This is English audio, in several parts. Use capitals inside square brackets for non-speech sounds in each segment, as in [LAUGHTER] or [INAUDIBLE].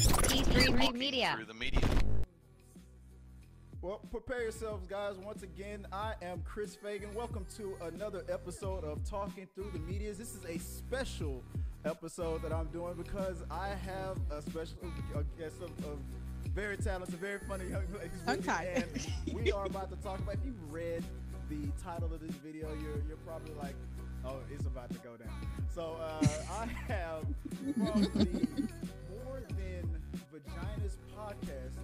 E3 Media. Through the media. Well, prepare yourselves, guys. Once again, I am Chris Fagan. Welcome to another episode of Talking Through the Medias. This is a special episode that I'm doing because I have a special a guest of, of very talented, very funny young ladies. Okay. And we are about to talk about. If you've read the title of this video, you're you're probably like, oh, it's about to go down. So uh, I have from the Vaginas podcast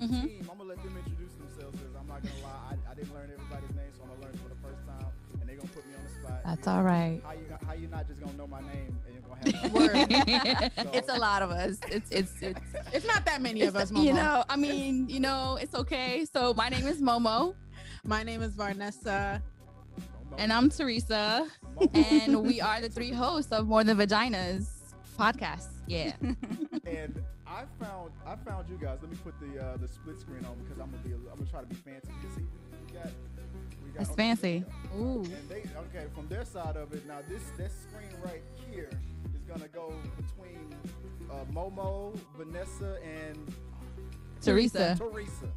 Mm-hmm. team. I'm gonna let them introduce themselves because I'm not gonna lie, I, I didn't learn everybody's name, so I'm gonna learn for the first time, and they're gonna put me on the spot. That's all right. How you how you not just gonna know my name and you're gonna have [LAUGHS] So- [LAUGHS] it's a lot of us. It's it's it's, It's not that many of us, it's you know. I mean, you know, it's okay. So my name is Momo, My name is Vanessa. and I'm Teresa, and we are the three hosts of More Than Vaginas podcast. Yeah. [LAUGHS] and I found I found you guys. Let me put the uh, the split screen on because I'm gonna be a, I'm gonna try to be fancy. You see, we got we got It's okay, fancy. there Ooh. And they okay from their side of it. Now this this screen right here is gonna go between uh, Momo, Vanessa, and Teresa. Teresa.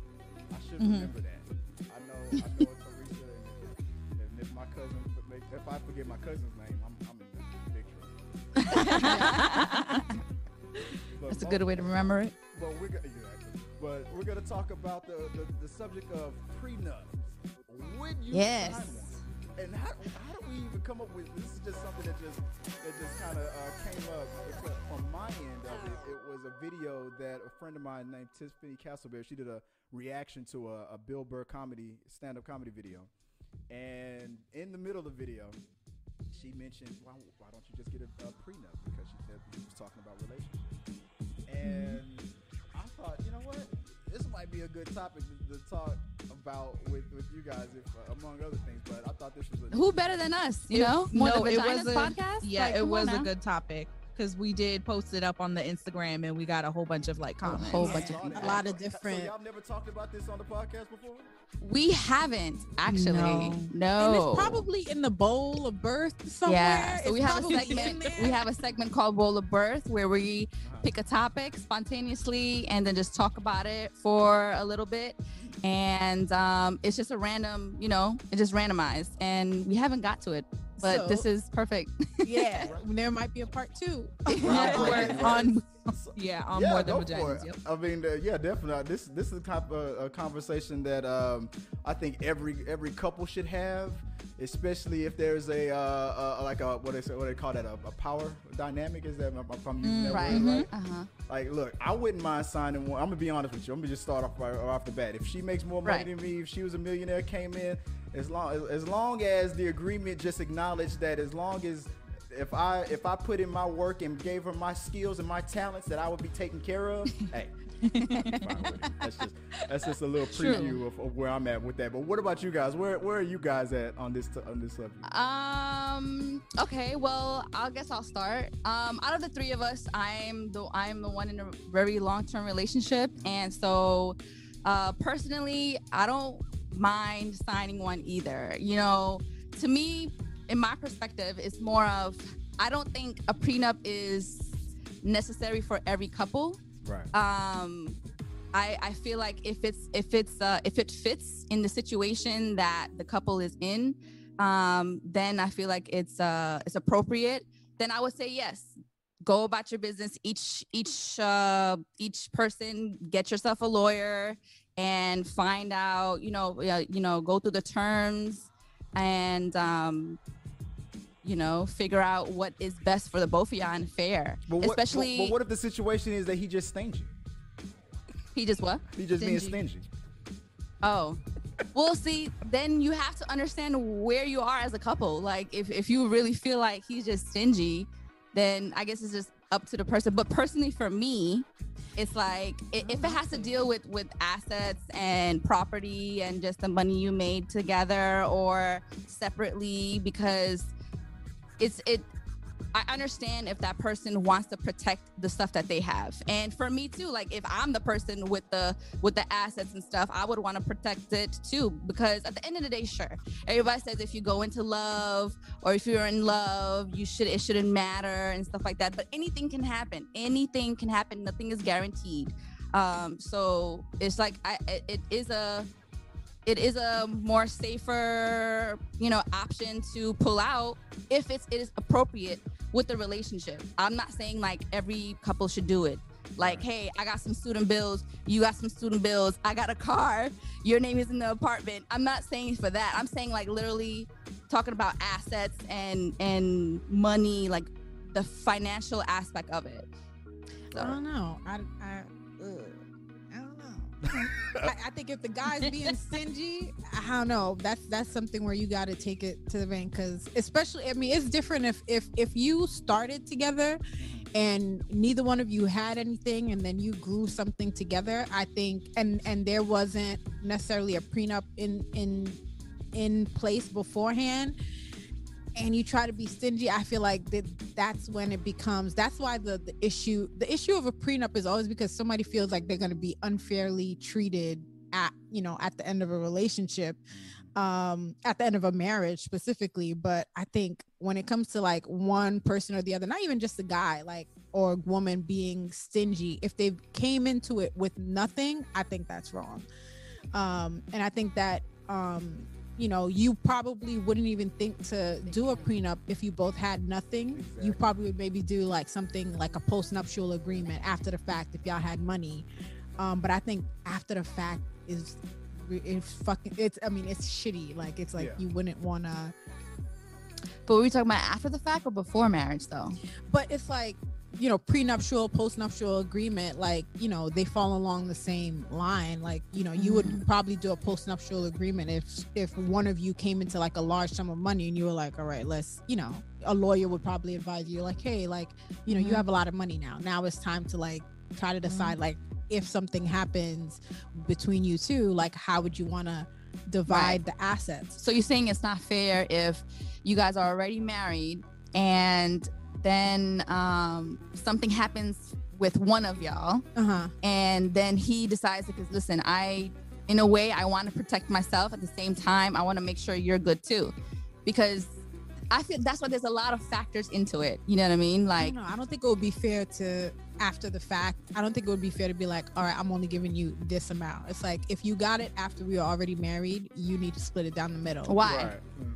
I should Mhm. remember that. I know I know it's Teresa, and if, and if my cousin if I forget my cousin's name, I'm I'm in big trouble. [LAUGHS] [LAUGHS] That's a good way to remember it. but we're gonna exactly. But we're gonna talk about the, the, the subject of prenups. Would you Yes. one? And how, how do we even come up with this? Is just something that just that just kind of uh, came up because from my end of it. It was a video that a friend of mine named Tiffany Castleberry. She did a reaction to a, a Bill Burr comedy stand-up comedy video, and in the middle of the video, she mentioned, why, why don't you just get a, a prenup? Because she said he was talking about relationships. And I thought, you know what? This might be a good topic to, to talk about with, with you guys, if, uh, among other things. But I thought this was a Who better than us? You It- know, More no, Than it was a- podcast. Yeah, Like, it was a good topic because we did post it up on the Instagram and we got a whole bunch of like comments. A whole bunch of saw people. that. A lot of So different- y'all never talked about this on the podcast before? We haven't actually. No. No. And it's probably in the bowl of birth somewhere. Yeah. So we have a segment. We have a segment called Bowl of Birth where we Uh-huh. pick a topic spontaneously and then just talk about it for a little bit. And um, it's just a random, you know, it's just randomized, and we haven't got to it. But this is perfect. yeah. [LAUGHS] There might be a part two. Right, [LAUGHS] on, yeah, on yeah, more than go for vaginas. Yep. I mean, uh, yeah, definitely. This this is the type of a conversation that um, I think every every couple should have, especially if there's a uh, uh, like a what they say, what they call that a, a power dynamic. Is that if I'm using that right. word right? Uh-huh. Like, look, I wouldn't mind signing one. I'm gonna be honest with you. I'm gonna just start off right off the bat. If she makes more money Right. than me, if she was a millionaire, came in, as long as, as long as the agreement just acknowledged that, as long as if I if I put in my work and gave her my skills and my talents, that I would be taken care of. [LAUGHS] hey. I'm fine with it. That's just that's just a little preview of, of where I'm at with that. But what about you guys? Where where are you guys at on this on this subject? Um. Okay. Well, I guess I'll start. Um. Out of the three of us, I'm the I'm the one in a very long term relationship, and so, uh, personally, I don't mind signing one either. You know, to me, in my perspective, it's more of I don't think a prenup is necessary for every couple Right. um I, I feel like if it's if it's uh, if it fits in the situation that the couple is in, um, then I feel like it's uh it's appropriate. Then I would say yes. Go about your business. Each each uh, each person get yourself a lawyer and find out. You know uh, you know go through the terms and um, you know figure out what is best for the both of y'all and fair. But what, Especially but, but what if the situation is that he just stingy? he just what? He just being Stingy. stingy. Oh. Well, see, then you have to understand where you are as a couple. Like, if, if you really feel like he's just stingy, then I guess it's just up to the person. But personally, for me, it's like if it has to deal with with assets and property and just the money you made together or separately, because it's it I understand if that person wants to protect the stuff that they have. And for me too, like if I'm the person with the with the assets and stuff, I would want to protect it too because at the end of the day, sure. Everybody says if you go into love or if you're in love, you should it shouldn't matter and stuff like that, but anything can happen. Anything can happen. Nothing is guaranteed. Um so it's like I it, it is a it is a more safer, you know, option to pull out if it's it is appropriate with the relationship. I'm not saying like every couple should do it. Like, hey, I got some student bills, you got some student bills, I got a car, your name is in the apartment. I'm not saying for that. I'm saying like literally talking about assets and and money, like the financial aspect of it. I don't know. I, I, ugh. I don't know. [LAUGHS] I, I think if the guy's being stingy, I don't know. That's that's something where you got to take it to the bank because, especially, I mean, it's different if if if you started together and neither one of you had anything, and then you grew something together. I think, and and there wasn't necessarily a prenup in in in place beforehand and you try to be stingy i feel like that that's when it becomes that's why the, the issue the issue of a prenup is always because somebody feels like they're going to be unfairly treated at you know at the end of a relationship um at the end of a marriage specifically. But i think when it comes to like one person or the other not even just a guy like or woman being stingy if they came into it with nothing i think that's wrong. Um and i think that um you know, you probably wouldn't even think to do a prenup if you both had nothing. Exactly. You probably would maybe do like something like a post-nuptial agreement after the fact if y'all had money. Um, but I think after the fact is it's fucking it's I mean it's shitty. Like it's like yeah. you wouldn't wanna But were we talking about after the fact or before marriage though? But it's like you know prenuptial postnuptial agreement like you know they fall along the same line like you know you would mm-hmm. probably do a postnuptial agreement if if one of you came into like a large sum of money and you were like all right let's you know a lawyer would probably advise you like hey like you know mm-hmm. you have a lot of money now now it's time to like try to decide mm-hmm. like if something happens between you two like how would you want to divide right. the assets so you're saying it's not fair if you guys are already married and then um, something happens with one of y'all, uh-huh. and then he decides because listen, I, in a way, I want to protect myself. At the same time, I want to make sure you're good too, because I feel that's why there's a lot of factors into it. You know what I mean? Like, I don't, I don't think it would be fair to after the fact. I don't think it would be fair to be like, all right, I'm only giving you this amount. It's like if you got it after we were already married, you need to split it down the middle. Why? Right. Mm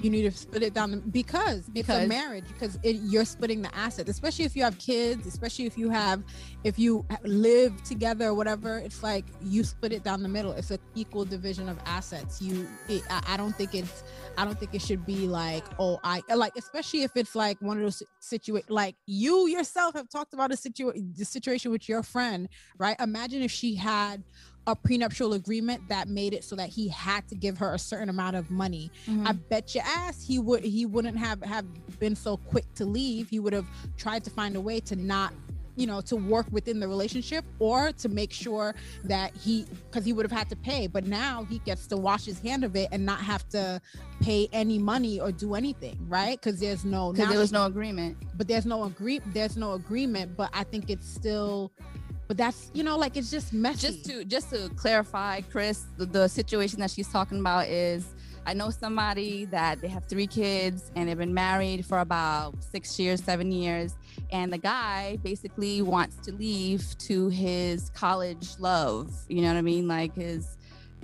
you need to split it down because, because it's a marriage because it, you're splitting the assets especially if you have kids especially if you have if you live together or whatever it's like you split it down the middle. It's an equal division of assets. You it, I, I don't think it's i don't think it should be like oh i like especially if it's like one of those situations like you yourself have talked about a situation the situation with your friend right? Imagine if she had a prenuptial agreement that made it so that he had to give her a certain amount of money. Mm-hmm. I bet your ass he would he wouldn't have have been so quick to leave. He would have tried to find a way to not you know to work within the relationship or to make sure that he because he would have had to pay but now he gets to wash his hand of it and not have to pay any money or do anything right because there's no because there was no agreement but there's no agree there's no agreement but i think it's still but that's you know like it's just messy. Just to just to clarify chris the, the, situation that she's talking about is i know somebody that they have three kids and they've been married for about six years seven years and the guy basically wants to leave to his college love. You know what i mean? Like his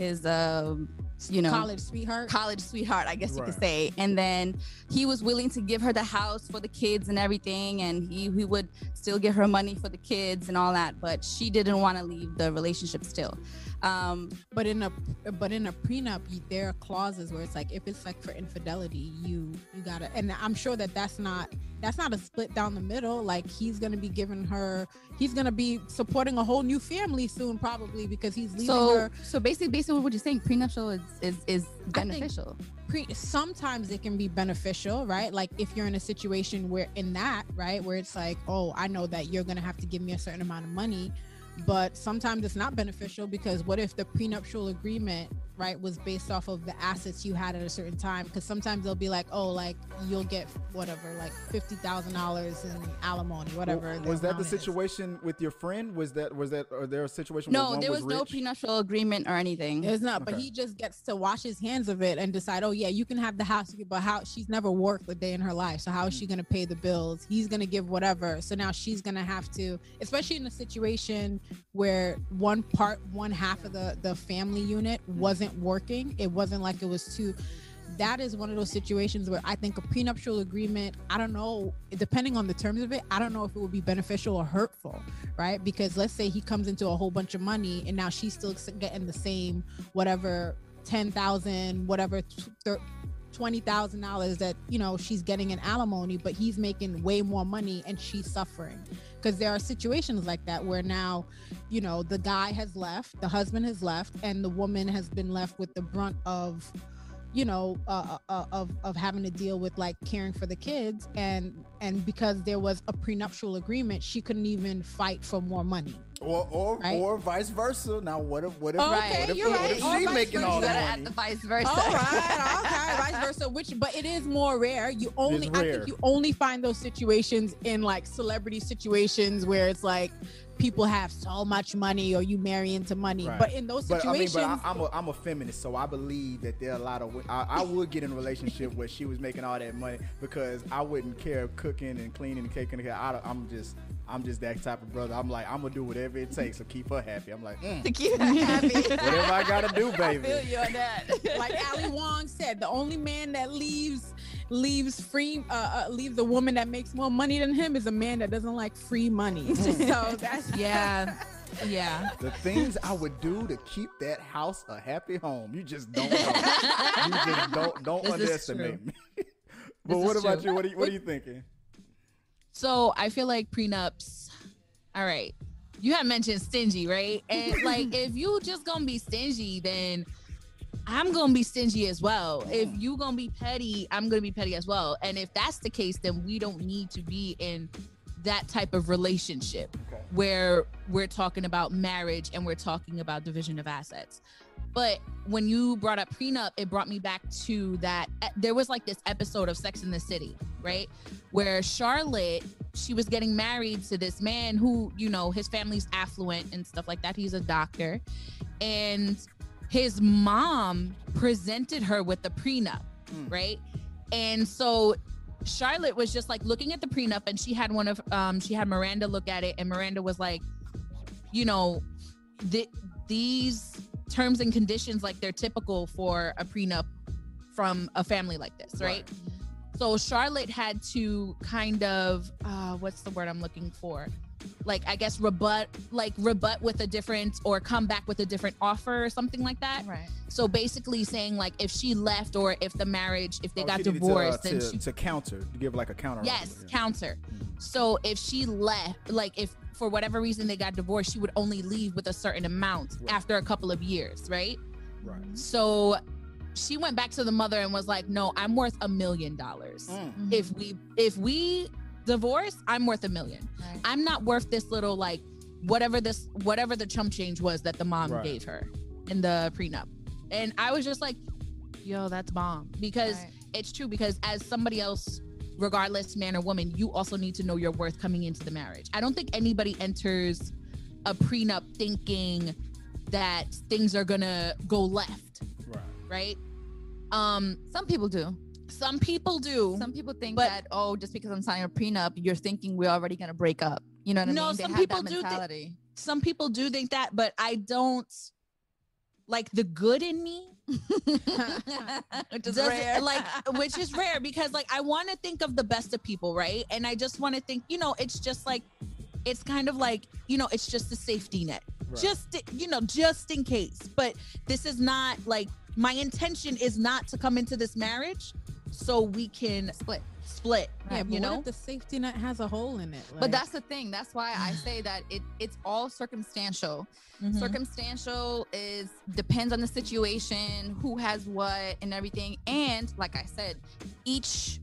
his um you know college sweetheart? college sweetheart i guess right. you could say. And then he was willing to give her the house for the kids and everything and he, he would still give her money for the kids and all that but she didn't want to leave the relationship still um, but in a but in a prenup, there are clauses where it's like if it's like for infidelity, you you gotta. And I'm sure that that's not that's not a split down the middle. Like he's gonna be giving her, he's gonna be supporting a whole new family soon, probably because he's leaving so, her. So basically, basically what you're saying, prenuptial is is, is beneficial. Pre, sometimes it can be beneficial, right? Like if you're in a situation where in that, right, where it's like, oh, I know that you're gonna have to give me a certain amount of money but sometimes it's not beneficial because what if the prenuptial agreement right, was based off of the assets you had at a certain time. Because sometimes they'll be like, oh, like you'll get whatever, like fifty thousand dollars in alimony, whatever. was that the amount is. situation with your friend? Was that was that or there a situation? No, one there was, no prenuptial agreement or anything. It's not, but he just gets to wash his hands of it and decide, oh yeah, you can have the house, but how she's never worked a day in her life, so how is she mm-hmm. gonna pay the bills? He's gonna give whatever, so now she's gonna have to, especially in a situation where one part, one half of the the family unit mm-hmm. wasn't working. It wasn't like it was too That is one of those situations where I think a prenuptial agreement, I don't know, depending on the terms of it, I don't know if it would be beneficial or hurtful, right? Because let's say he comes into a whole bunch of money and now she's still getting the same whatever 10,000 whatever $20,000 that you know she's getting in alimony but he's making way more money and she's suffering. Because there are situations like that where now you know the guy has left the husband has left and the woman has been left with the brunt of you know uh, uh, of of having to deal with like caring for the kids. And and because there was a prenuptial agreement she couldn't even fight for more money or or, Right? or vice versa. Now what if what if, Okay, what if, you're what right. if Or she vice making versa. all you gotta add the vice versa. All right, [LAUGHS] okay, vice versa. Which, but it is more rare. You only, I think, you only find those situations in like celebrity situations where it's like people have so much money or you marry into money. Right. But in those situations, But I mean, but I, I'm a I'm a feminist, so I believe that there are a lot of. I, I would get in a relationship where she was making all that money because I wouldn't care cooking and cleaning and caking. I, I'm just I'm just that type of brother. I'm like I'm gonna do whatever it takes to keep her happy. I'm like mm, to keep her [LAUGHS] happy. whatever I gotta do, I baby. feel you on that. [LAUGHS] like Ali Wong said, the only man that leaves leaves free uh, uh leaves a woman that makes more money than him is a man that doesn't like free money. [LAUGHS] so that's Yeah. Yeah. The things I would do to keep that house a happy home, you just don't know. you just don't don't This underestimate me. but This what is about true. you? What are you, what are you thinking? So I feel like prenups. All right. You had mentioned stingy, right? And like [LAUGHS] if you just gonna be stingy, then I'm gonna be stingy as well. If you gonna be petty, I'm gonna be petty as well. And if that's the case, then we don't need to be in that type of relationship Okay. where we're talking about marriage and we're talking about division of assets. But when you brought up prenup, it brought me back to that. There was like this episode of Sex in the City, right? Where Charlotte, she was getting married to this man who, you know, his family's affluent and stuff like that. He's a doctor. And his mom presented her with the prenup, Mm. right? And so Charlotte was just like looking at the prenup and she had one of um she had Miranda look at it and Miranda was like, you know, th- these terms and conditions like they're typical for a prenup from a family like this, right? So Charlotte had to kind of uh what's the word I'm looking for? Like I guess rebut like rebut with a different or come back with a different offer or something like that. right. So basically saying like if she left or if the marriage if they Oh, got she needed to, uh, divorced then to, she to counter, to give like a counter. Yes, offer, yeah. counter. Mhm. So if she left, like if for whatever reason they got divorced, she would only leave with a certain amount Right. after a couple of years, right? Right. So she went back to the mother and was like, "No, I'm worth a million dollars. Mm. If we if we divorce, I'm worth a million. Right. I'm not worth this little like whatever this whatever the chump change was that the mom Right. gave her in the prenup." And I was just like, "Yo, that's bomb." Because Right. it's true because as somebody else regardless man or woman you also need to know your worth coming into the marriage i don't think anybody enters a prenup thinking that things are gonna go left Right. right um Some people do. Some people do Some people think But- that oh, just because I'm signing a prenup, you're thinking we're already gonna break up. You know what I No, mean? They some people do thi- mentality. some people do think that but i don't like the good in me [LAUGHS] Which is rare. like which is rare because like I want to think of the best of people, right? And I just want to think, you know, it's just like it's kind of like, you know, it's just a safety net. Right. Just you know, just in case. But this is not like my intention is not to come into this marriage so we can split. split, yeah, but you know? the safety net has a hole in it? But that's the thing. That's why I [SIGHS] say that it it's all circumstantial. Mhm. Circumstantial is depends on the situation, who has what, and everything. And like I said, each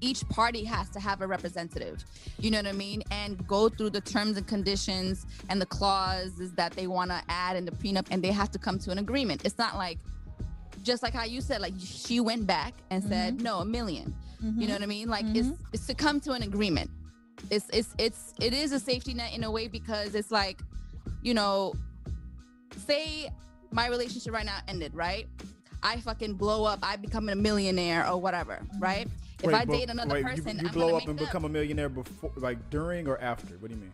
each party has to have a representative. You know what I mean? And go through the terms and conditions and the clauses that they want to add in the prenup, and they have to come to an agreement. It's not like just like how you said, like she went back and mm-hmm. said, no, a 1000000 You know mm-hmm. what I mean? Like mm-hmm. it's it's to come to an agreement. It's it's it's it is a safety net in a way because it's like, you know, say my relationship right now ended, right? I fucking blow up, I become a millionaire or whatever, right? If Wait, I but- date another wait, person, you, I'm blow up and them. become a millionaire before, like during or after? What do you mean?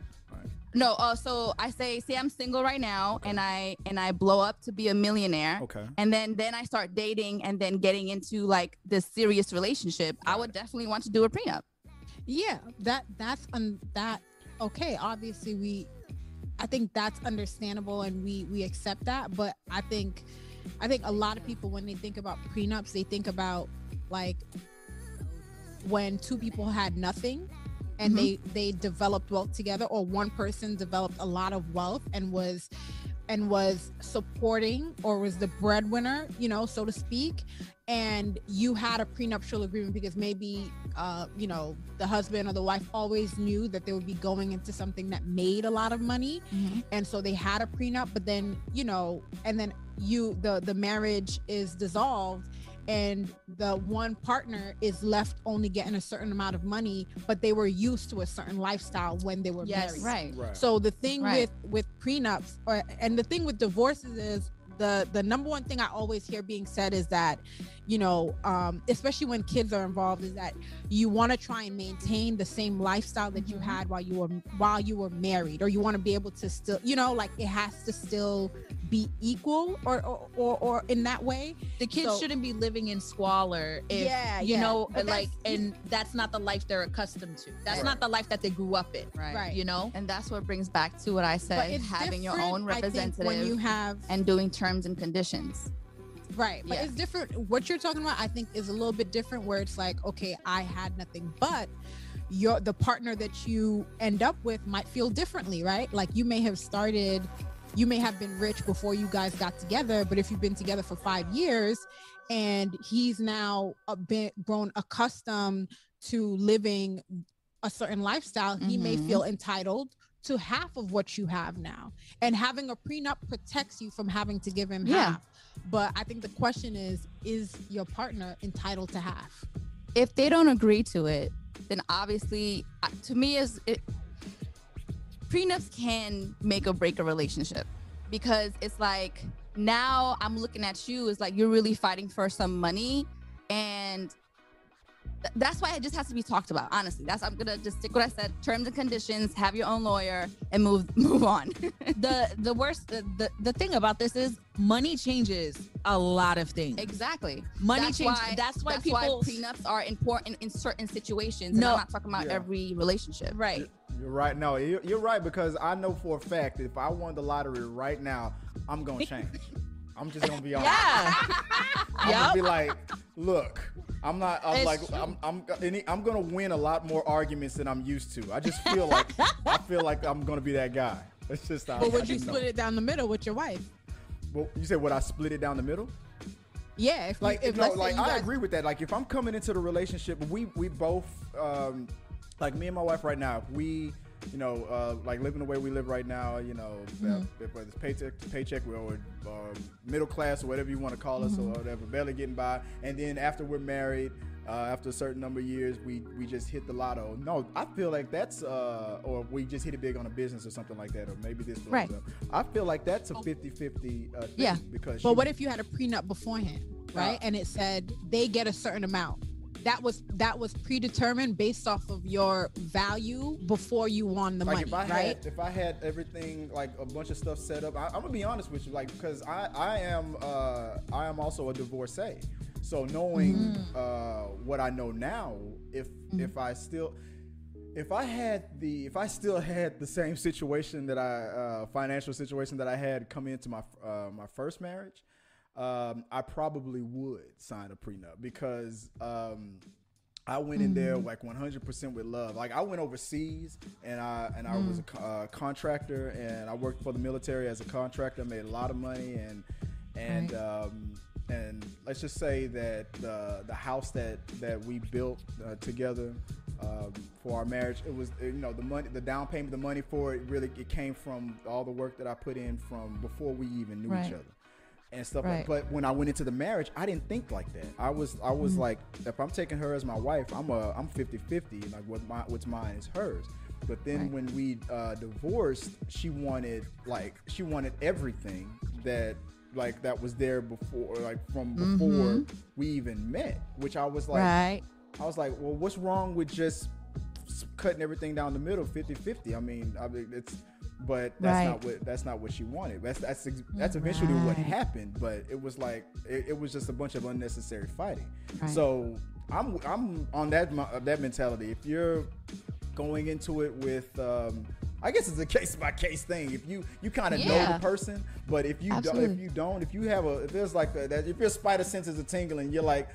All right. No, uh, so I say, say I'm single right now, and I and I blow up to be a millionaire, Okay. and then then I start dating, and then getting into like this serious relationship. I would definitely want to do a prenup. Yeah, that that's un, that okay. Obviously, we I think that's understandable and we we accept that, but I think I think a lot of people when they think about prenups, they think about like when two people had nothing and Mhm. they they developed wealth together or one person developed a lot of wealth and was and was supporting or was the breadwinner, you know, so to speak, and you had a prenuptial agreement because maybe uh, you know, the husband or the wife always knew that they would be going into something that made a lot of money. And so they had a prenup but then you know and then you the the marriage is dissolved and the one partner is left only getting a certain amount of money but they were used to a certain lifestyle when they were Yes. married Right. Right. so the thing Right. with with prenups or and the thing with divorces is the the number one thing I always hear being said is that you know um especially when kids are involved is that you want to try and maintain the same lifestyle that you Mhm. had while you were while you were married or you want to be able to still you know like it has to still be equal or or or, or in that way the kids So- shouldn't be living in squalor if Yeah, you yeah. know But like that's- and that's not the life they're accustomed to that's Right. not the life that they grew up in Right. Right. you know And that's what brings back to what I said: having your own representative when you have and doing terms and conditions. Right. But Yeah. it's different. What you're talking about, I think, is a little bit different where it's like, okay, I had nothing, but your the partner that you end up with might feel differently, right? Like you may have started, you may have been rich before you guys got together, but if you've been together for five years and he's now a bit grown accustomed to living a certain lifestyle, he may Mhm. feel entitled to half of what you have now. And having a prenup protects you from having to give him Yeah. half. But I think the question is is your partner entitled to half? If they don't agree to it, then obviously, to me, is it prenups can make or break a relationship because it's like now I'm looking at you is like you're really fighting for some money and that's why it just has to be talked about honestly that's i'm gonna just stick what i said terms and conditions have your own lawyer and move [LAUGHS] move on [LAUGHS] the the worst the, the the thing about this is money changes a lot of things exactly money that's changes why, that's why that's people why prenups are important in certain situations and No. i'm not talking about Yeah. every relationship right You're right. No, you're, you're right because I know for a fact if I won the lottery right now, I'm gonna change. [LAUGHS] I'm just gonna be honest. yeah [LAUGHS] I'm Yup. gonna be like, look, I'm not. I'm It's like, true. I'm, I'm, I'm gonna win a lot more arguments than I'm used to. I just feel like, I feel like I'm gonna be that guy. It's just. I, But I would you just know. split it down the middle with your wife? Well, you said would I split it down the middle? Yeah, if Like, you, if no, like I agree with that. Like, if I'm coming into the relationship, we we both, um, like me and my wife right now, we, you know, uh, like living the way we live right now, you know, Mm-hmm. uh, if whether it's paycheck to paycheck or um, middle class or whatever you want to call us Mm-hmm. or whatever, barely getting by, and then after we're married. Uh, after a certain number of years, we we just hit the lotto. No, I feel like that's uh, or we just hit it big on a business or something like that, or maybe this. blows Right. up. I feel like that's a 50-50 uh, thing Yeah. because. But what if you had a prenup beforehand, right? Uh, and it said they get a certain amount. That was that was predetermined based off of your value before you won the like money, if I right? had if I had everything like a bunch of stuff set up, I, I'm gonna be honest with you, like because I I am uh I am also a divorcee, so knowing Mm-hmm. uh what I know now, if if I still if I had the if I still had the same situation that I uh, financial situation that I had come into my uh, my first marriage, um, I probably would sign a prenup because um, I went in there like 100% with love. Like I went overseas and I and I was a uh, contractor and I worked for the military as a contractor. made a lot of money and and um, and let's just say that the the house that that we built uh, together um, for our marriage, it was you know the money, the down payment, the money for it really it came from all the work that I put in from before we even knew each other. And stuff Right. like but when I went into the marriage I didn't think like that I was I was Mm-hmm. like if I'm taking her as my wife I'm a I'm 50-50 like what my what's mine is hers but then Right. when we uh, divorced she wanted like she wanted everything that like that was there before like from before we even met which I was like Mm-hmm. right. I was like, well, what's wrong with just cutting everything down the middle 50-50? I mean, I mean it's but that's Right. not what that's not what she wanted. That's that's that's eventually what happened, but it was like it, it was just a bunch of unnecessary fighting. Right. So, I'm I'm on that that mentality. If you're going into it with um I guess it's a case by case thing. If you you kind of know the person, but if you don't, if you don't, if you have a, if there's like a, that, if your spider senses are tingling, you're like,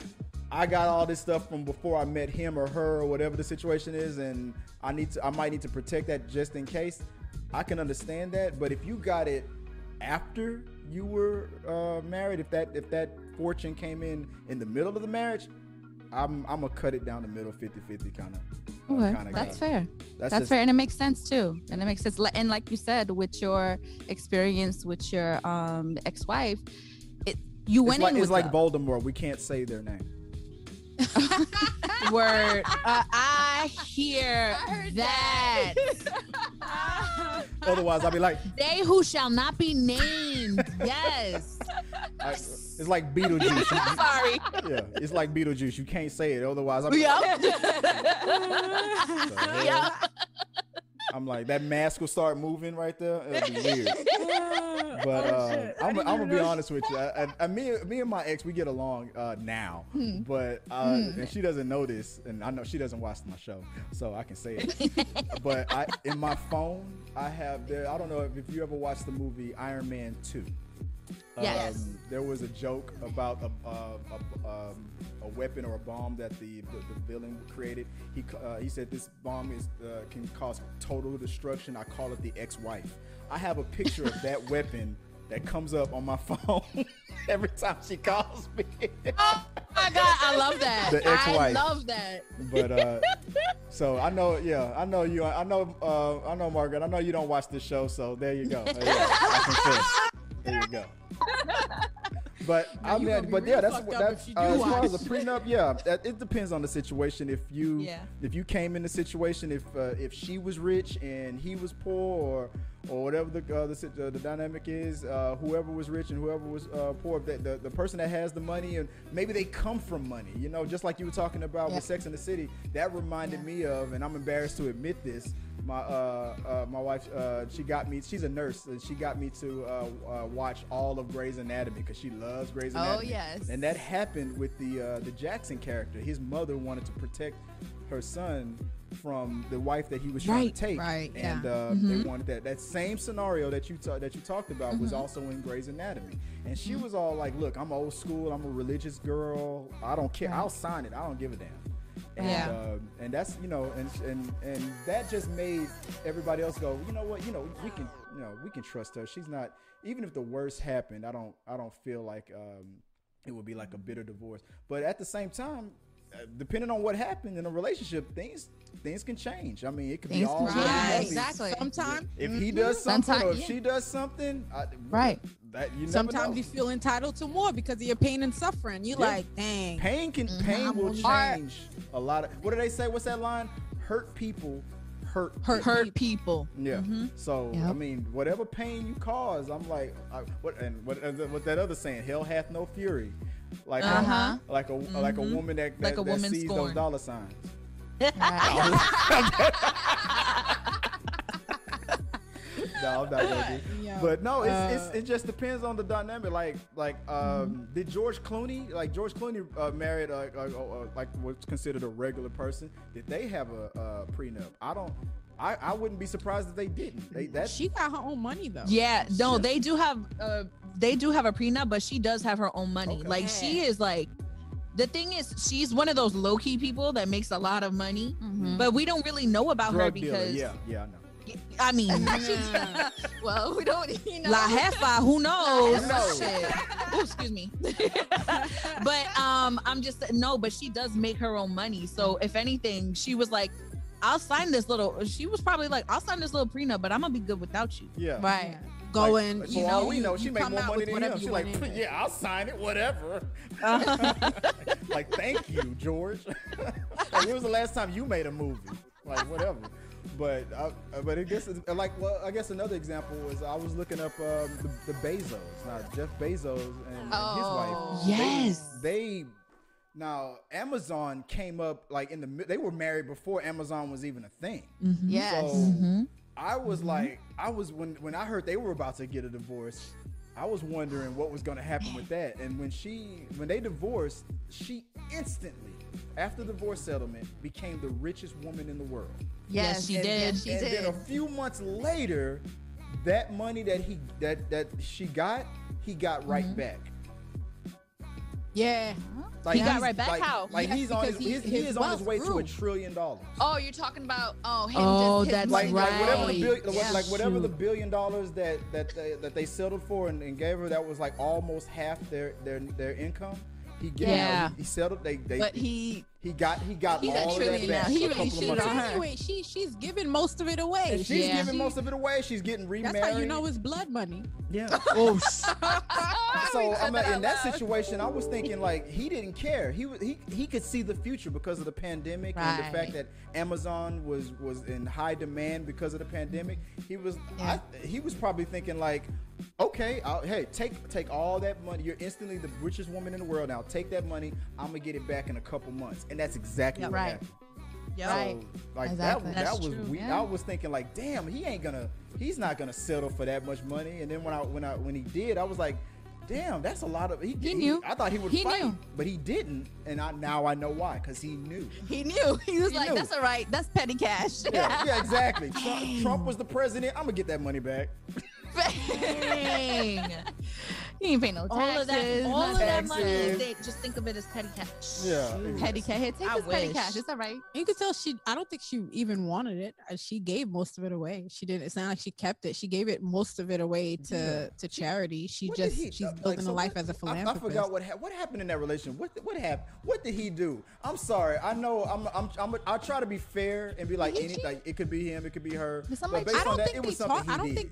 I got all this stuff from before I met him or her or whatever the situation is, and I need to, I might need to protect that just in case. I can understand that, but if you got it after you were uh, married, if that if that fortune came in in the middle of the marriage, I'm I'm gonna cut it down the middle, 50-50 kind of. Okay, that's fair. That's, That's fair, and it makes sense too. And it makes sense. And like you said, with your experience with your um ex-wife, it you It's went like, in it's like love. Voldemort. We can't say their name. [LAUGHS] Word. Uh, I hear that. [LAUGHS] Otherwise, I'll be like, they who shall not be named. Yes. I, it's like Beetlejuice. [LAUGHS] You- Sorry. yeah, it's like Beetlejuice. You can't say it. Otherwise, I'll be Yeah. The hell? Yeah. I'm like, that mask will start moving right there. It'll be weird. [LAUGHS] But uh, I'm, I'm gonna be honest with you. I, I, I, me, me and my ex, we get along uh, now, but uh, and she doesn't know this, and I know she doesn't watch my show, so I can say it. [LAUGHS] but I, in my phone, I have there. I don't know if, if you ever watched the movie Iron Man Two. Yes. Um, there was a joke about a, uh, a, um, a weapon or a bomb that the, the, the villain created. He uh, he said this bomb is uh, can cause total destruction. I call it the ex-wife. I have a picture of that [LAUGHS] weapon that comes up on my [LAUGHS] phone [LAUGHS] every time she calls me. Oh my God. I love that. The ex-wife. I love that. but uh, so I know, yeah, I know you. I know, uh, I know, Margaret. I know you don't watch this show, so there you go. There you go. There you go. [LAUGHS] But I mean, but yeah, that's that's if you do uh, as far as a prenup. Yeah, that, it depends on the situation. If you Yeah. if you came in the situation, if uh, if she was rich and he was poor, or or whatever the uh, the, uh, the dynamic is, uh, whoever was rich and whoever was uh, poor, that the, the person that has the money and maybe they come from money, you know, just like you were talking about Yeah. with Sex in the City, that reminded me of, and I'm embarrassed to admit this. My uh, uh, my wife, uh, she got me. She's a nurse, and she got me to uh, uh, watch all of Grey's Anatomy because she loves Grey's Anatomy. Oh, Anatomy. yes. And that happened with the uh, the Jackson character. His mother wanted to protect her son from the wife that he was trying Right, to take. right, And yeah. uh, they wanted that. That same scenario that you ta- that you talked about was also in Grey's Anatomy. And she was all like, "Look, I'm old school. I'm a religious girl. I don't care. I'll sign it. I don't give a damn." And, Yeah. uh, and that's you know, and and and that just made everybody else go. You know what? You know, we can you know we can trust her. She's not even if the worst happened. I don't I don't feel like um, it would be like a bitter divorce. But at the same time, depending on what happened in a relationship, things things can change. I mean, it could be Things all can good and change. healthy. Exactly. Sometimes, If he does something Sometime- or if yeah. she does something, I, Right. That you never sometimes know. you feel entitled to more because of your pain and suffering. You Yeah. like, dang. pain can Mm-hmm. pain I'm will change a lot of. What do they say? What's that line? Hurt people hurt. Hurt Hurt people. Yeah. So I mean, whatever pain you cause, I'm like, I, what and what uh, what that other saying? Hell hath no fury. Like a, Uh-huh. like a like a woman that, that, Like a that woman sees those dollar signs. [LAUGHS] no, I'm not gonna do. Yo, But no, it's, uh, it's it just depends on the dynamic. Like like um, did George Clooney like George Clooney uh, married uh, uh, uh, like what's considered a regular person? Did they have a, uh prenup? I don't. I, I wouldn't be surprised if they didn't. They that she got her own money though. Yeah, no, they do have uh they do have a prenup, but she does have her own money. Okay. Like she is like the thing is she's one of those low key people that makes a lot of money, Mhm. but we don't really know about her drug dealer. because Yeah, yeah, I know. I mean [LAUGHS] [LAUGHS] Yeah. well, we don't, you know. La Jefa, who knows? Who knows? Shit. Ooh, excuse me. [LAUGHS] but um, I'm just no, but she does make her own money. So if anything, she was like, I'll sign this little. She was probably like, I'll sign this little prenup, but I'm gonna be good without you. Yeah. Right. go Like, in. like, you for know, we know, she you make more money than him. you She's like, in. yeah, I'll sign it, whatever. [LAUGHS] like, thank you, George. [LAUGHS] like, when was the last time you made a movie? Like, whatever. But I, but I guess like well I guess another example was I was looking up um, the, the Bezos now Jeff Bezos and, and Oh. his wife Yes. they, they now Amazon came up like in the they were married before Amazon was even a thing Yes. so Mm-hmm. I was like, I was when when I heard they were about to get a divorce, I was wondering what was going to happen with that. And when she when they divorced, she instantly after the divorce settlement became the richest woman in the world. Yes, she and, did. And, She and did. then a few months later, that money that he that that she got, he got right Mm-hmm. back. Yeah. Like He got right back? Like, How? Like Yes, he's on his, he- he's, he his is on his wealth way to a trillion dollars. Oh, you're talking about oh him Oh, just that's money. like, like whatever the billion, Yeah. like whatever the billion dollars that that they, that they settled for and, and gave her, that was like almost half their their their income. He get, Yeah. he, he settled. They they But he he got he got He's a all of that trillionaire. back. He really couple of cheated months on her. Anyway, she she's giving most of it away. And she's Yeah. giving most of it away. She's getting remarried. That's how you know it's blood money. yeah. [LAUGHS] Oh, [LAUGHS] so I mean, that in that situation, I was thinking like he didn't care. He he he could see the future because of the pandemic and the fact that Amazon was was in high demand because of the pandemic. He was I, he was probably thinking like, okay, I'll, hey, take take all that money. You're instantly the richest woman in the world now. Take that money. I'm gonna get it back in a couple months, and that's exactly Yep. what Right. happened. Yep. Right. So, like Exactly. that, that was we, yeah. I was thinking like, damn, he ain't gonna, he's not gonna settle for that much money. And then when I when I when he did, I was like, damn, that's a lot of. He, He knew. I thought he would He fight, knew. but he didn't. And I now I know why, because he knew. he knew. [LAUGHS] He was He like, knew. that's all right. That's petty cash. Yeah, [LAUGHS] yeah, exactly. Trump, Trump was the president. I'm gonna get that money back. Dang. he [LAUGHS] ain't pay no all of that, taxes. all of that money. taxes. They just think of it as petty cash. Yeah, Petty cash. Here, take I this petty wish. cash. It's all right. You could tell she. I don't think she even wanted it. Uh, She gave most of it away. She didn't. It's not like she kept it. She gave it most of it away to Yeah. to charity. She What just he- she's uh, like, so a life what- as a philanthropist. I, forgot what ha- what happened in that relationship. What what happened? What did he do? I'm sorry. I know. I'm I'm, I'm I try to be fair and be like Did any like it could be him, it could be her. Did But somebody based I on don't that, think it was something talk. he I don't did. think.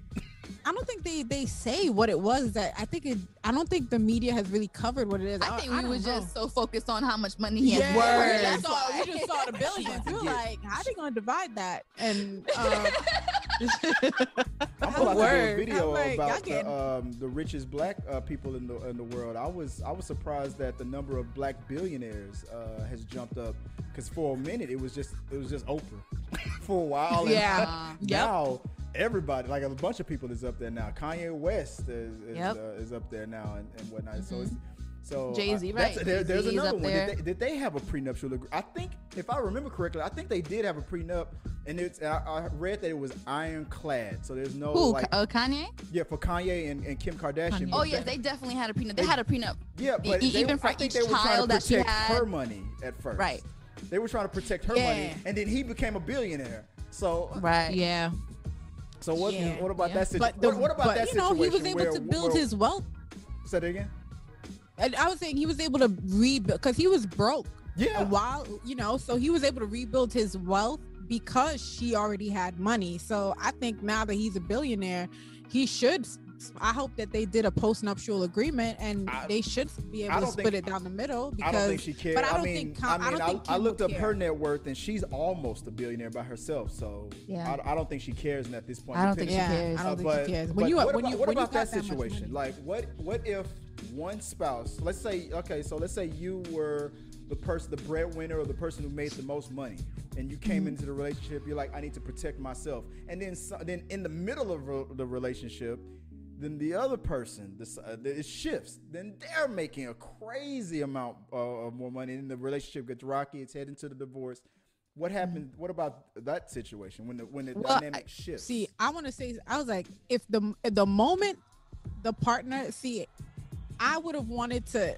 I don't think they they say what it was. That I think it. I don't think the media has really covered what it is. I think we don't were know. just so focused on how much money he has. Yeah, Word. we just That's saw, we just saw the [LAUGHS] billions. We were like, how are they gonna divide that? And [LAUGHS] um, I'm [LAUGHS] about to do a video like, about the, um, the richest black uh, people in the in the world. I was I was surprised that the number of black billionaires uh, has jumped up because for a minute it was just it was just Oprah for a while. and Yeah. Uh, Yep. Now everybody like a bunch of people is up there now. Kanye West is is, Yep. uh, is up there now and, and whatnot. So it's so Jay-Z, uh, that's- right. There, there's another up one. there. Did they, did they have a prenuptial agreement? I think if I remember correctly, I think they did have a prenup, and it's I, I read that it was ironclad. So there's no Who? like uh, Kanye? yeah, for Kanye and, and Kim Kardashian. Kanye. Oh yeah, that- they definitely had a prenup. They They- had a prenup. yeah, but e- they- even for I think each they were trying to child that she protect had. her money at first. Right. They were trying to protect her money, Yeah. and then he became a billionaire. So, Right. Yeah. So what? Yeah, what about yeah. that situation? the, What, what about but, that you know, he was able where- to build where- his wealth. Say that again. And I was saying he was able to rebuild because he was broke Yeah. a while, you know, so he was able to rebuild his wealth because she already had money. So I think now that he's a billionaire, he should. I hope that they did a post-nuptial agreement and I- they should be able to split think- it down the middle I because don't think she cares. but I I, don't mean, think Kim- I I don't think I Kim looked would up her net worth, and she's almost a billionaire by herself. So Yeah. I, I don't think she cares at this point. I don't think she yeah, cares. I don't Uh, think but, she cares. When you what when about, you what when you about that got that situation? money- like, what what if one spouse? Let's say, okay, so let's say you were the person, the breadwinner, or the person who made the most money, and you came Mm-hmm. into the relationship. You're like, I need to protect myself, and then so, then in the middle of ro- the relationship. Then the other person, this, uh, it shifts. Then they're making a crazy amount uh, of more money, and the relationship gets rocky. It's heading to the divorce. What happened? What about that situation when the when the Mm-hmm. Well, dynamic shifts? See, I want to say, I was like, if the the moment the partner, see, I would have wanted to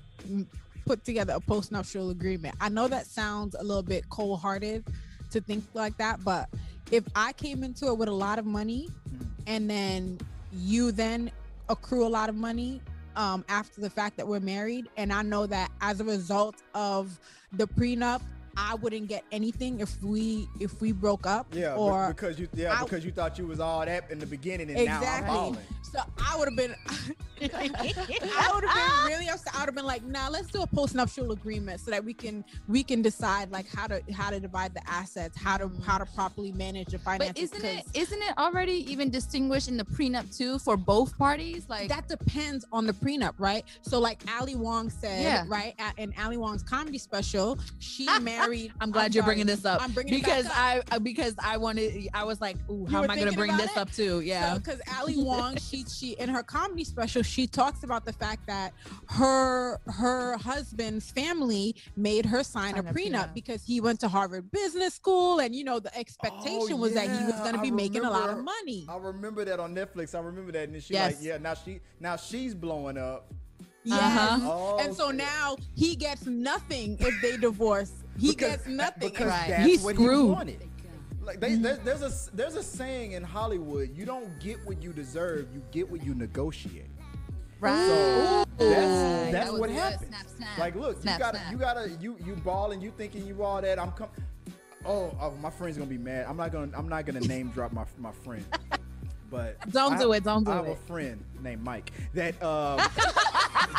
put together a post-nuptial agreement. I know that sounds a little bit cold-hearted to think like that, but if I came into it with a lot of money, Mhm. and then you then accrue a lot of money um, after the fact that we're married, and I know that as a result of the prenup. I wouldn't get anything if we if we broke up Yeah, or because you yeah I- because you thought you was all that in the beginning and Exactly. now I'm falling. So I would have been, [LAUGHS] I would have been really upset. I would have been like, nah, let's do a post-nuptial agreement so that we can we can decide like how to how to divide the assets, how to how to properly manage the finances. But isn't it 'cause isn't it already even distinguished in the prenup too for both parties? Like that depends on the prenup, right? So like Ali Wong said, Yeah. right? a- In Ali Wong's comedy special, she [LAUGHS] married. [LAUGHS] I'm glad you're sorry, bringing this up I'm bringing because back up. I uh, because I wanted I was like, ooh, how am I gonna bring this it? up too? Yeah. because Ali Wong, she she in her comedy special, she talks about the fact that her her husband's family made her sign, Sign a a prenup prenup. because he went to Harvard Business School, and you know the expectation was that he was going to I be making a lot of money. I remember that on Netflix. I remember that, and she Yes. like, yeah, now she now she's blowing up. Yes. Uh-huh. Oh, And so okay. now he gets nothing if they divorce. He Because- gets nothing. because Right. that's He's what screwed. he wanted. Like they, there- there's a there's a saying in Hollywood: you don't get what you deserve, you get what you negotiate. right. So that's that's was what good. happens. Snap, snap. Like, look, Snap, you gotta you gotta you you balling, you thinking you all that. I'm com- oh, oh, my friend's gonna be mad. I'm not gonna I'm not gonna name drop my my friend. [LAUGHS] But Don't I do it, don't do it. I have a friend named Mike that um [LAUGHS]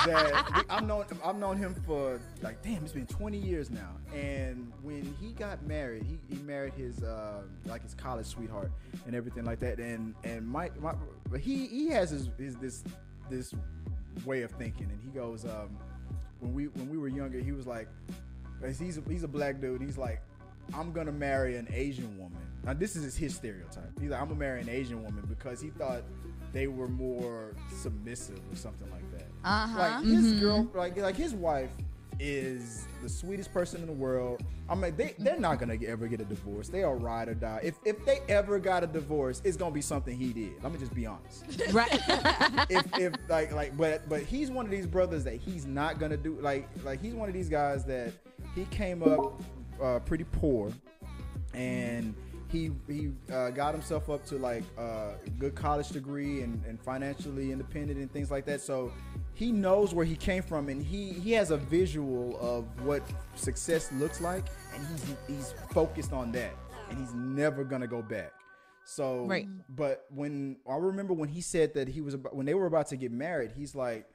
that I've known I've known him for like damn it's been 20 years now and when he got married he, he married his uh, like his college sweetheart and everything like that and and Mike, Mike he he has his, his this this way of thinking and he goes um when we when we were younger he was like he's a, he's a black dude he's like I'm gonna marry an Asian woman. Now this is his stereotype. He's like, I'm gonna marry an Asian woman because he thought they were more submissive or something like that. Uh-huh. Like his Mhm. girl, like like his wife is the sweetest person in the world. I mean, they they're not gonna ever get a divorce. They are ride or die. If if they ever got a divorce, it's gonna be something he did. Let me just be honest. [LAUGHS] right. if if like like but but he's one of these brothers that he's not gonna do like like he's one of these guys that he came up uh, pretty poor and he he uh, got himself up to like uh, a good college degree and, and financially independent and things like that so he knows where he came from and he he has a visual of what success looks like and he's he's focused on that and he's never gonna go back so Right. but when I remember when he said that he was about when they were about to get married, he's like,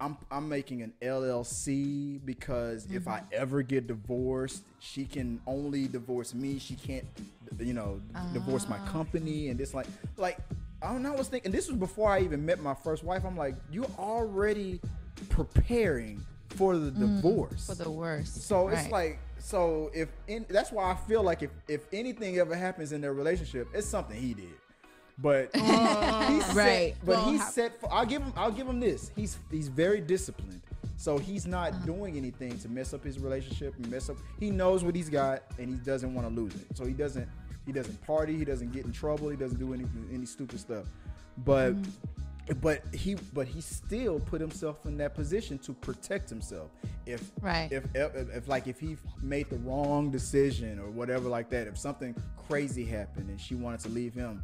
I'm I'm making an LLC because if I mm-hmm. ever get divorced, she can only divorce me. She can't, you know, divorce my ah. company and this like like I don't know. I was thinking this was before I even met my first wife. I'm like, you're already preparing for the mm, divorce. For the worst. So it's like so if in, that's why I feel like if if anything ever happens in their relationship, it's something he did. But [LAUGHS] he's set, Right. but Well, he's how- set for I'll give him I'll give him this. He's he's very disciplined. So he's not uh-huh. doing anything to mess up his relationship and mess up he knows what he's got and he doesn't want to lose it. So he doesn't he doesn't party, he doesn't get in trouble, he doesn't do any any stupid stuff. But mm-hmm. but he but he still put himself in that position to protect himself if Right. if, if if like if he made the wrong decision or whatever like that if something crazy happened and she wanted to leave him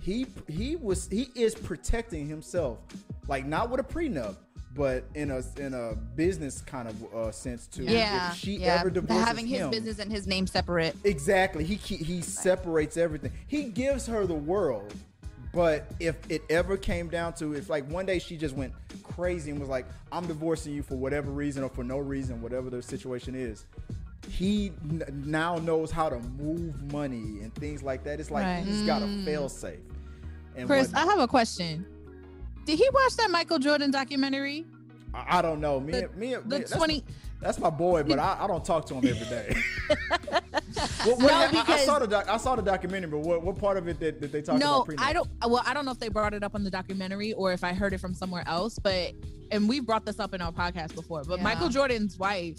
he he was he is protecting himself like not with a prenup but in a in a business kind of uh, sense too yeah. if she yeah. ever divorces having his him, business and his name separate. Exactly. He he, he separates everything. He gives her the world, but if it ever came down to if like one day she just went crazy and was like, "I'm divorcing you for whatever reason or for no reason, whatever the situation is," he n- now knows how to move money and things like that. It's like Right. he's got a Mm. fail safe. And Chris, when- I have a question. Did he watch that Michael Jordan documentary? I, I don't know. Me, The- me, The me- that's, 20 that's my boy, but I, I don't talk to him every day. [LAUGHS] what, what, No, I- I, I because- saw the doc, I saw the documentary, but what, what part of it did, did they talk no, about? No, I don't. Well, I don't know if they brought it up on the documentary or if I heard it from somewhere else. But and we've brought this up in our podcast before. But Yeah. Michael Jordan's wife,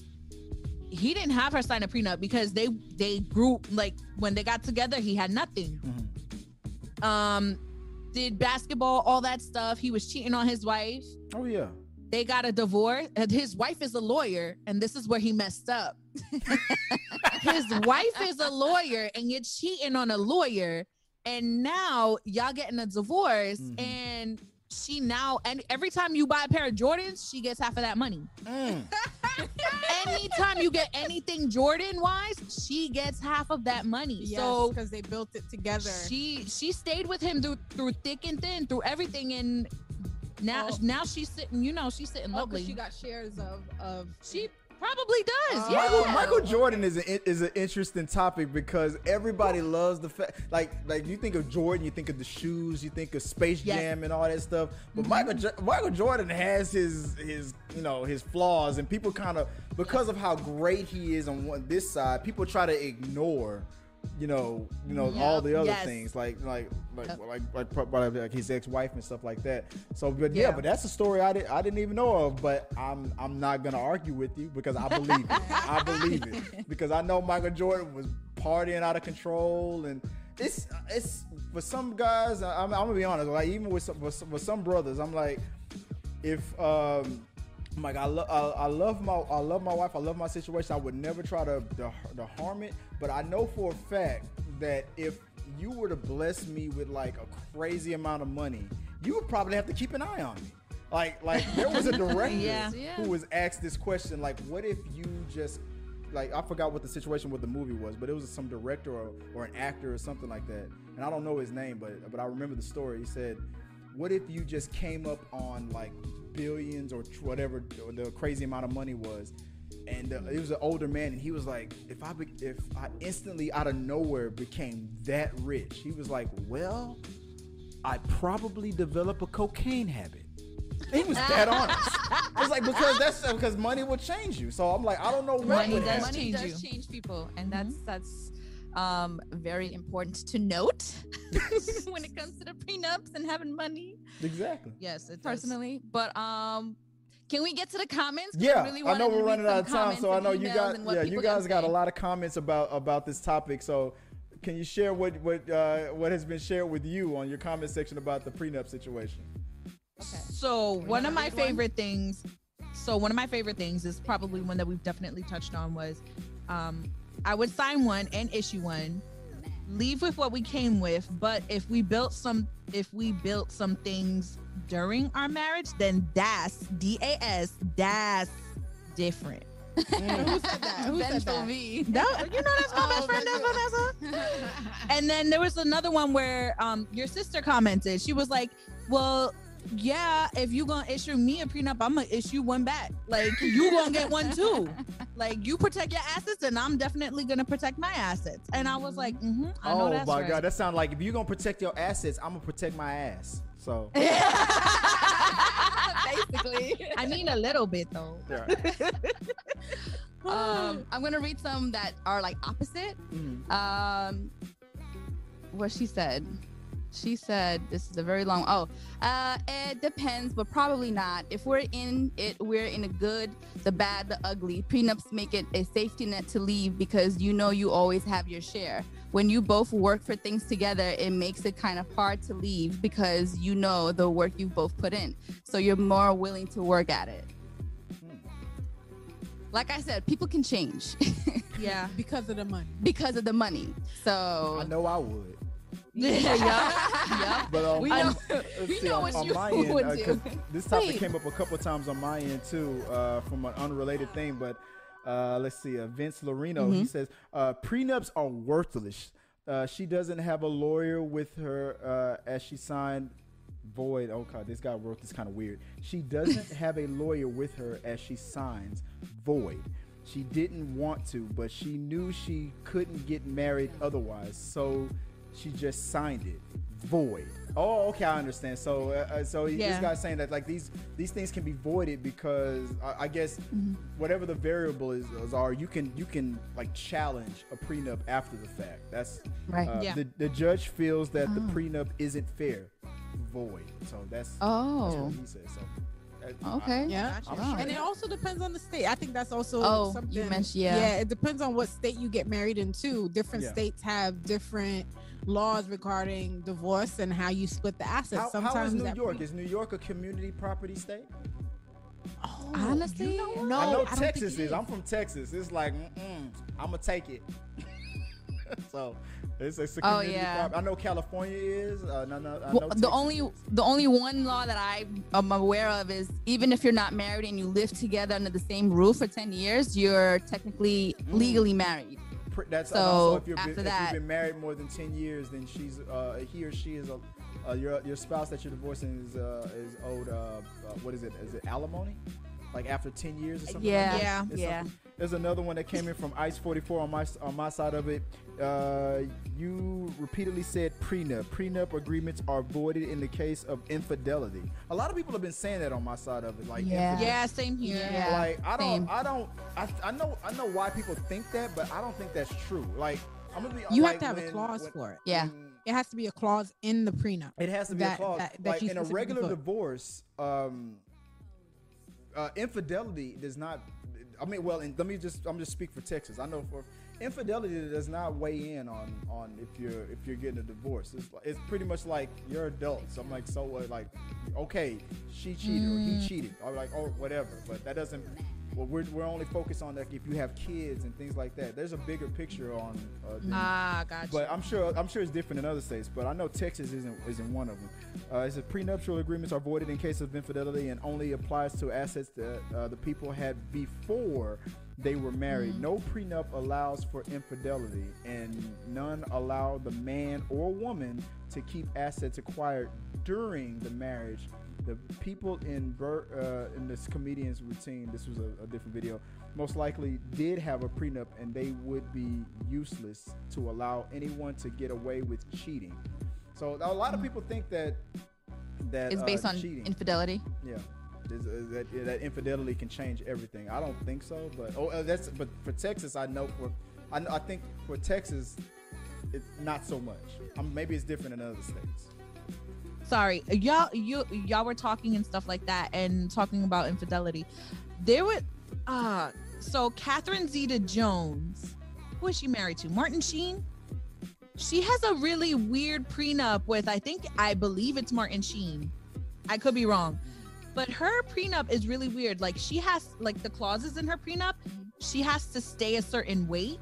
he didn't have her sign a prenup because they they grew like when they got together, he had nothing. Mm-hmm. Um, did basketball, all that stuff. He was cheating on his wife. Oh yeah. They got a divorce. And his wife is a lawyer, and this is where he messed up. [LAUGHS] his wife is a lawyer, and you're cheating on a lawyer, and now y'all getting a divorce, Mhm. and she now and every time you buy a pair of Jordans, she gets half of that money. Mm. [LAUGHS] Anytime you get anything Jordan wise, she gets half of that money. Yes, so because they built it together. she she stayed with him through through thick and thin, through everything, and Now, Oh. now she's sitting. You know, she's sitting Oh, lovely. she got shares of of She probably does. Uh, yeah. Michael, Michael Jordan is an is an interesting topic because everybody loves the fact like like you think of Jordan, you think of the shoes, you think of Space Yes. Jam and all that stuff. But Mm-hmm. Michael Michael Jordan has his his you know his flaws, and people kind of because of how great he is on one this side, people try to ignore. You know, you know all the other Yes. things like like like Yep. like, like like like his ex-wife and stuff like that. So, but yeah, Yeah. but that's a story I didn't I didn't even know of. But I'm I'm not gonna argue with you because I believe it. I believe it [LAUGHS] because I know Michael Jordan was partying out of control, and it's it's for some guys. I'm, I'm gonna be honest. Like even with some, with some with some brothers, I'm like, if um. I'm like I, lo- I, I love my I love my wife I love my situation I would never try to, to to harm it but I know for a fact that if you were to bless me with like a crazy amount of money you would probably have to keep an eye on me like like there was a director [LAUGHS] Yeah. Who was asked this question like what if you just like I forgot what the situation with the movie was, but it was some director or, or an actor or something like that. And I don't know his name, but but I remember the story. He said, "What if you just came up on like billions or tr- whatever the crazy amount of money was?" And uh, he was an older man, and he was like, "If I be- if I instantly out of nowhere became that rich," he was like, "Well, I probably develop a cocaine habit." He was dead [LAUGHS] honest. It's like because that's because money will change you. So I'm like, I don't know what Money would does money change does change people, and that's that's um very important to note [LAUGHS] [LAUGHS] when it comes to the prenups and having money Exactly. Yes, it does. personally. But um, can we get to the comments? Yeah, really I know we're running out of time, so I know you got yeah, you guys got a lot of comments about about this topic. So, can you share what what uh, what has been shared with you on your comment section about the prenup situation? So one of my read one? favorite things. So one of my favorite things is probably one that we've definitely touched on was, um, I would sign one and issue one, leave with what we came with. But if we built some, if we built some things during our marriage, then that's D A S that's different. Who said that? Who said that? me. That, you know that's my Oh, best friend. That's Vanessa. And then there was another one where um your sister commented. She was like, "Well, yeah, if you gonna issue me a prenup, I'm gonna issue one back. Like you gonna get one too. Like you protect your assets, and I'm definitely gonna protect my assets." And I was like, mm-hmm, "I know oh that's my right." god, that sounds like if you're gonna protect your assets, I'm gonna protect my ass. So [LAUGHS] Basically. I mean, a little bit though. yeah. [LAUGHS] um, I'm gonna read some that are like opposite. Mhm. Um, what she said. She said this is a very long. Oh, uh, it depends, but probably not. If we're in it, we're in a good, the bad, the ugly. Prenups make it a safety net to leave because you know you always have your share. When you both work for things together, it makes it kind of hard to leave because you know the work you've both put in. So you're more willing to work at it. Like I said, people can change [LAUGHS] Yeah. because of the money. because of the money. So I know I would. [LAUGHS] Yeah. yeah. But um, We know- [LAUGHS] we see, know on, what on you my [LAUGHS] end, uh, do. this topic Wait. came up a couple times on my end too, uh, from an unrelated thing. But uh, let's see, uh, Vince Lorino, he Mhm. says uh, prenups are worthless. Uh, she doesn't have a lawyer with her uh, as she signed void. Oh god, this guy wrote this kind of weird. She doesn't have a lawyer with her as she signs void. She didn't want to, but she knew she couldn't get married otherwise, so she just signed it void. Oh, okay, I understand. So, uh, uh, so this Yeah. guy's saying that like these these things can be voided because I, I guess whatever the variable is, is are you can you can like challenge a prenup after the fact. That's Right. uh, Yeah. the the judge feels that the Oh. prenup isn't fair, void. So that's that's Oh, what he says. So okay. Yeah. Gotcha. Sure. And it also depends on the state. I think that's also Oh, something. you mentioned- yeah. Yeah, it depends on what state you get married into. Different Yeah. states have different laws regarding divorce and how you split the assets. How, Sometimes how is New York? pre- Is New York a community property state? Oh, Honestly, you know no, I know I don't think Texas it is. I'm from Texas. It's like, I'm gonna take it. [LAUGHS] so it's, it's a Oh, community yeah. prop- I know California is. Uh, no, no, I Well, the only is. the only one law that I am aware of is even if you're not married and you live together under the same roof for 10 years, you're technically Mm. legally married. That's So, also if, you've been, after if that- you've been married more than ten years, then she's uh, he or she is a, uh, your your spouse that you're divorcing is uh, is owed uh, uh, what is it? Is it alimony? Like after ten years or something? Yeah. Like that? Yeah. It's Yeah. something- There's another one that came in from Ice 44 on my on my side of it. Uh, you repeatedly said prenup. Prenup agreements are voided in the case of infidelity. A lot of people have been saying that on my side of it. Like, Yeah. infidel- Yeah, same here. Yeah. like I don't, same. I don't, I, I know, I know why people think that, but I don't think that's true. Like, I'm gonna be. You like, have to have a clause when- for it. Yeah. when- It has to be a clause in the prenup. it has to be a clause. that- that like you in a regular divorce, um, uh, infidelity does not. I mean, well, and let me just. I'm just speak for Texas. I know for infidelity does not weigh in on on if you're if you're getting a divorce. It's it's pretty much like you're adults. I'm like so what? Like, okay, she cheated or Mm. he cheated. or like oh whatever. But that doesn't. Well, we're, we're only focused on like if you have kids and things like that. There's a bigger picture on. Uh, than- Ah, gotcha. but I'm sure I'm sure it's different in other states. But I know Texas isn't isn't one of them. Uh, it says prenuptial agreements are voided in case of infidelity and only applies to assets that uh, the people had before they were married. No prenup allows for infidelity, and none allow the man or woman to keep assets acquired during the marriage. The people in Bur- uh, in this comedian's routine, this was a, a different video, most likely did have a prenup, and they would be useless to allow anyone to get away with cheating. So a lot of people think that that is uh, based on cheating. infidelity. Yeah. Is, is that, that infidelity can change everything. I don't think so, but oh, uh, that's but for Texas, I know for I, I think for Texas, it's not so much. Um, maybe it's different in other states. Sorry y'all you y'all were talking and stuff like that and talking about infidelity. There were uh so catherine zeta jones who is she married to? Martin sheen? She has a really weird prenup with i think i believe it's martin sheen. I could be wrong but her prenup is really weird. Like she has like the clauses in her prenup she has to stay a certain weight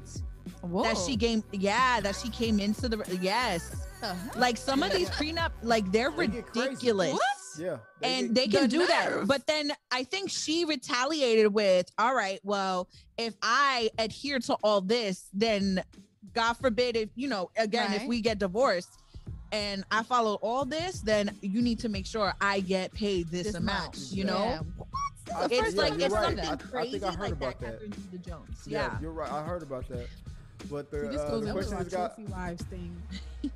that she came yeah that she came into the yes Uh-huh. like some of these prenup like they're They get crazy. ridiculous Yeah. and get- they can The do that but then i think she retaliated with all right well if i adhere to all this then god forbid if you know again if we get divorced and i follow all this then you need to make sure i get paid this, This amount much. you Yeah. know I- it's like you're it's right. something I- I crazy think I heard like about that, that. Catherine Zeta-Jones. yeah, yeah you're right. I heard about that. But the, See, this uh, the question is got trophy wives thing. [LAUGHS]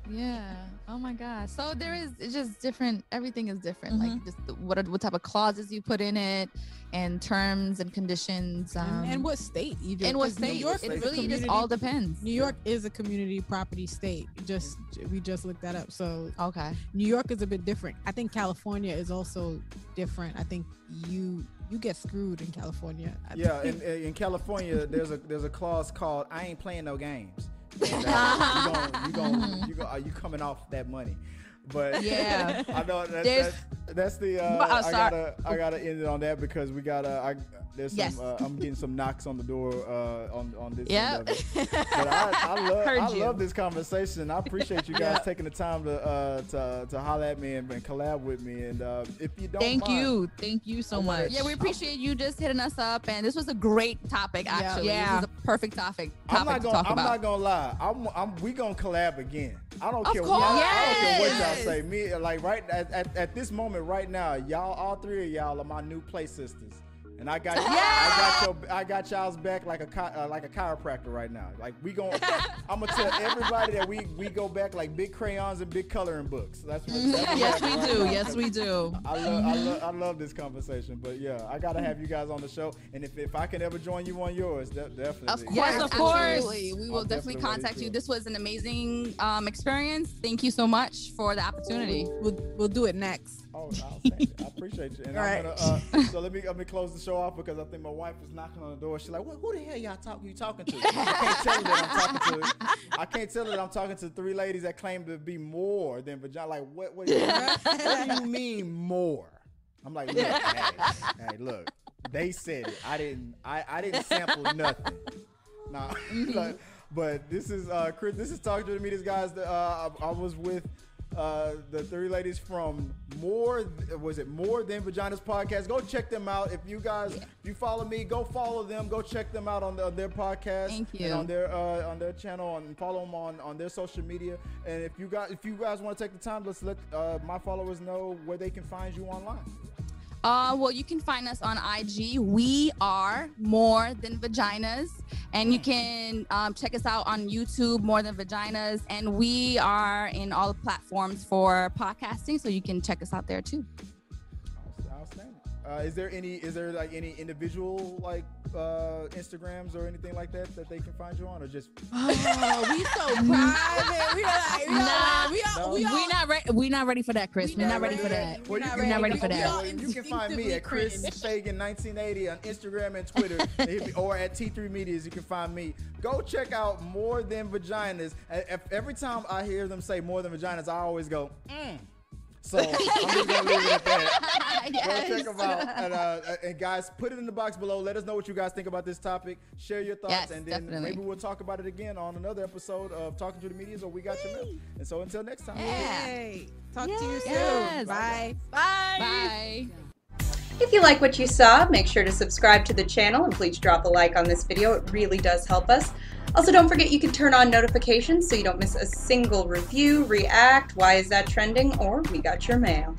Yeah. Oh my God. So there is it's just different. Everything is different. Mhm. Like just the, what what type of clauses you put in it, and terms and conditions. Um, and, and what state you just and what 'cause New state? York state it is really just all depends. New York is a community property state. Just we just looked that up. So Okay. New York is a bit different. I think California is also different. I think you you get screwed in California. I yeah. In, in California, there's a there's a clause called "I ain't playing no games." And, you gon' you gon' you are you coming off that money? But Yeah. [LAUGHS] I know that, There's- that's, that's the uh, But, uh, I sorry. gotta I gotta end it on that because we gotta I there's some Yes. uh, I'm getting some knocks on the door uh, on on this Yeah. end of it. [LAUGHS] But I, I love Heard I you. love this conversation. I appreciate you [LAUGHS] guys taking the time to uh, to to holler at me and, and collab with me. And uh, if you don't thank mind, you thank you so much Yeah, we appreciate you just hitting us up, and this was a great topic. Actually, Yeah. this was a perfect topic. I'm Topic not to gonna. talk I'm about. not gonna lie. I'm. I'm. We gonna collab again. I don't Of care. What, I don't care what y'all say. Me like right at, at, at this moment right now, y'all all three of y'all are my new play sisters, and I got. I got your. I got y'all's back like a chi- uh, like a chiropractor right now. Like we gon' [LAUGHS] I'm gonna tell everybody that we we go back like big crayons and big coloring books. That's what. That's what yes we right do now. yes we do I love, I love, I love this conversation, but yeah, I gotta have you guys on the show, and if, if I can ever join you on yours, de- definitely. Of course, Yes, of course. absolutely. We I'll definitely definitely contact you. This was an amazing um, experience. Thank you so much for the opportunity. we'll we'll do it next. Oh. I appreciate you. And All I'm right. gonna, uh, so let me let me close the show off because I think my wife is knocking on the door. She's like, "What? Who the hell y'all talk? You talking to?" I can't tell her that I'm talking to. I can't tell her that I'm talking to three ladies that claim to be more than vagina. Like, what? What, do you- what do you mean more? I'm like, look, [LAUGHS] hey, hey, look. They said it. I didn't. I, I didn't sample nothing. Nah, [LAUGHS] like, but this is uh Chris. This is talking to the Medias guys. that, Uh, I, I was with uh, the three ladies from More. Was it More Than Vaginas podcast? Go check them out. If you guys, if you follow me, go follow them. Go check them out on, the, on their podcast Thank and you. on their uh, on their channel and follow them on on their social media. And if you guys if you guys want to take the time, let's let uh, my followers know where they can find you online. Uh, well, you can find us on IG. We are more than vaginas, and you can um, check us out on YouTube, more than vaginas, and we are in all the platforms for podcasting, so you can check us out there too. Outstanding. Uh, is there any is there like any individual like uh, Instagrams or anything like that that they can find you on, or just [LAUGHS] Oh, we so [LAUGHS] private. We are like, we Nah. we all, No. we all, we not ready. We not ready for that, Chris. We We're not not ready ready. for that. Well, you not ready. ready for that. You can find me at Chris Instinctively Fagan 1980 on Instagram and Twitter, and hit me- or at T3 Medias. You can find me. Go check out More Than Vaginas. Every time I hear them say More Than Vaginas, I always go, mm. So I'm just gonna leave it at that. Go check them out. And, uh, and guys, put it in the box below. Let us know what you guys think about this topic. Share your thoughts, Yes, and then definitely. maybe we'll talk about it again on another episode of Talking to the Medias or We Got Your Milk. And so until next time. Yeah. Hey, talk to you soon. Yes. Bye. Bye. If you like what you saw, make sure to subscribe to the channel and please drop a like on this video. It really does help us. Also, don't forget you can turn on notifications so you don't miss a single review, react, why is that trending, or we got your mail.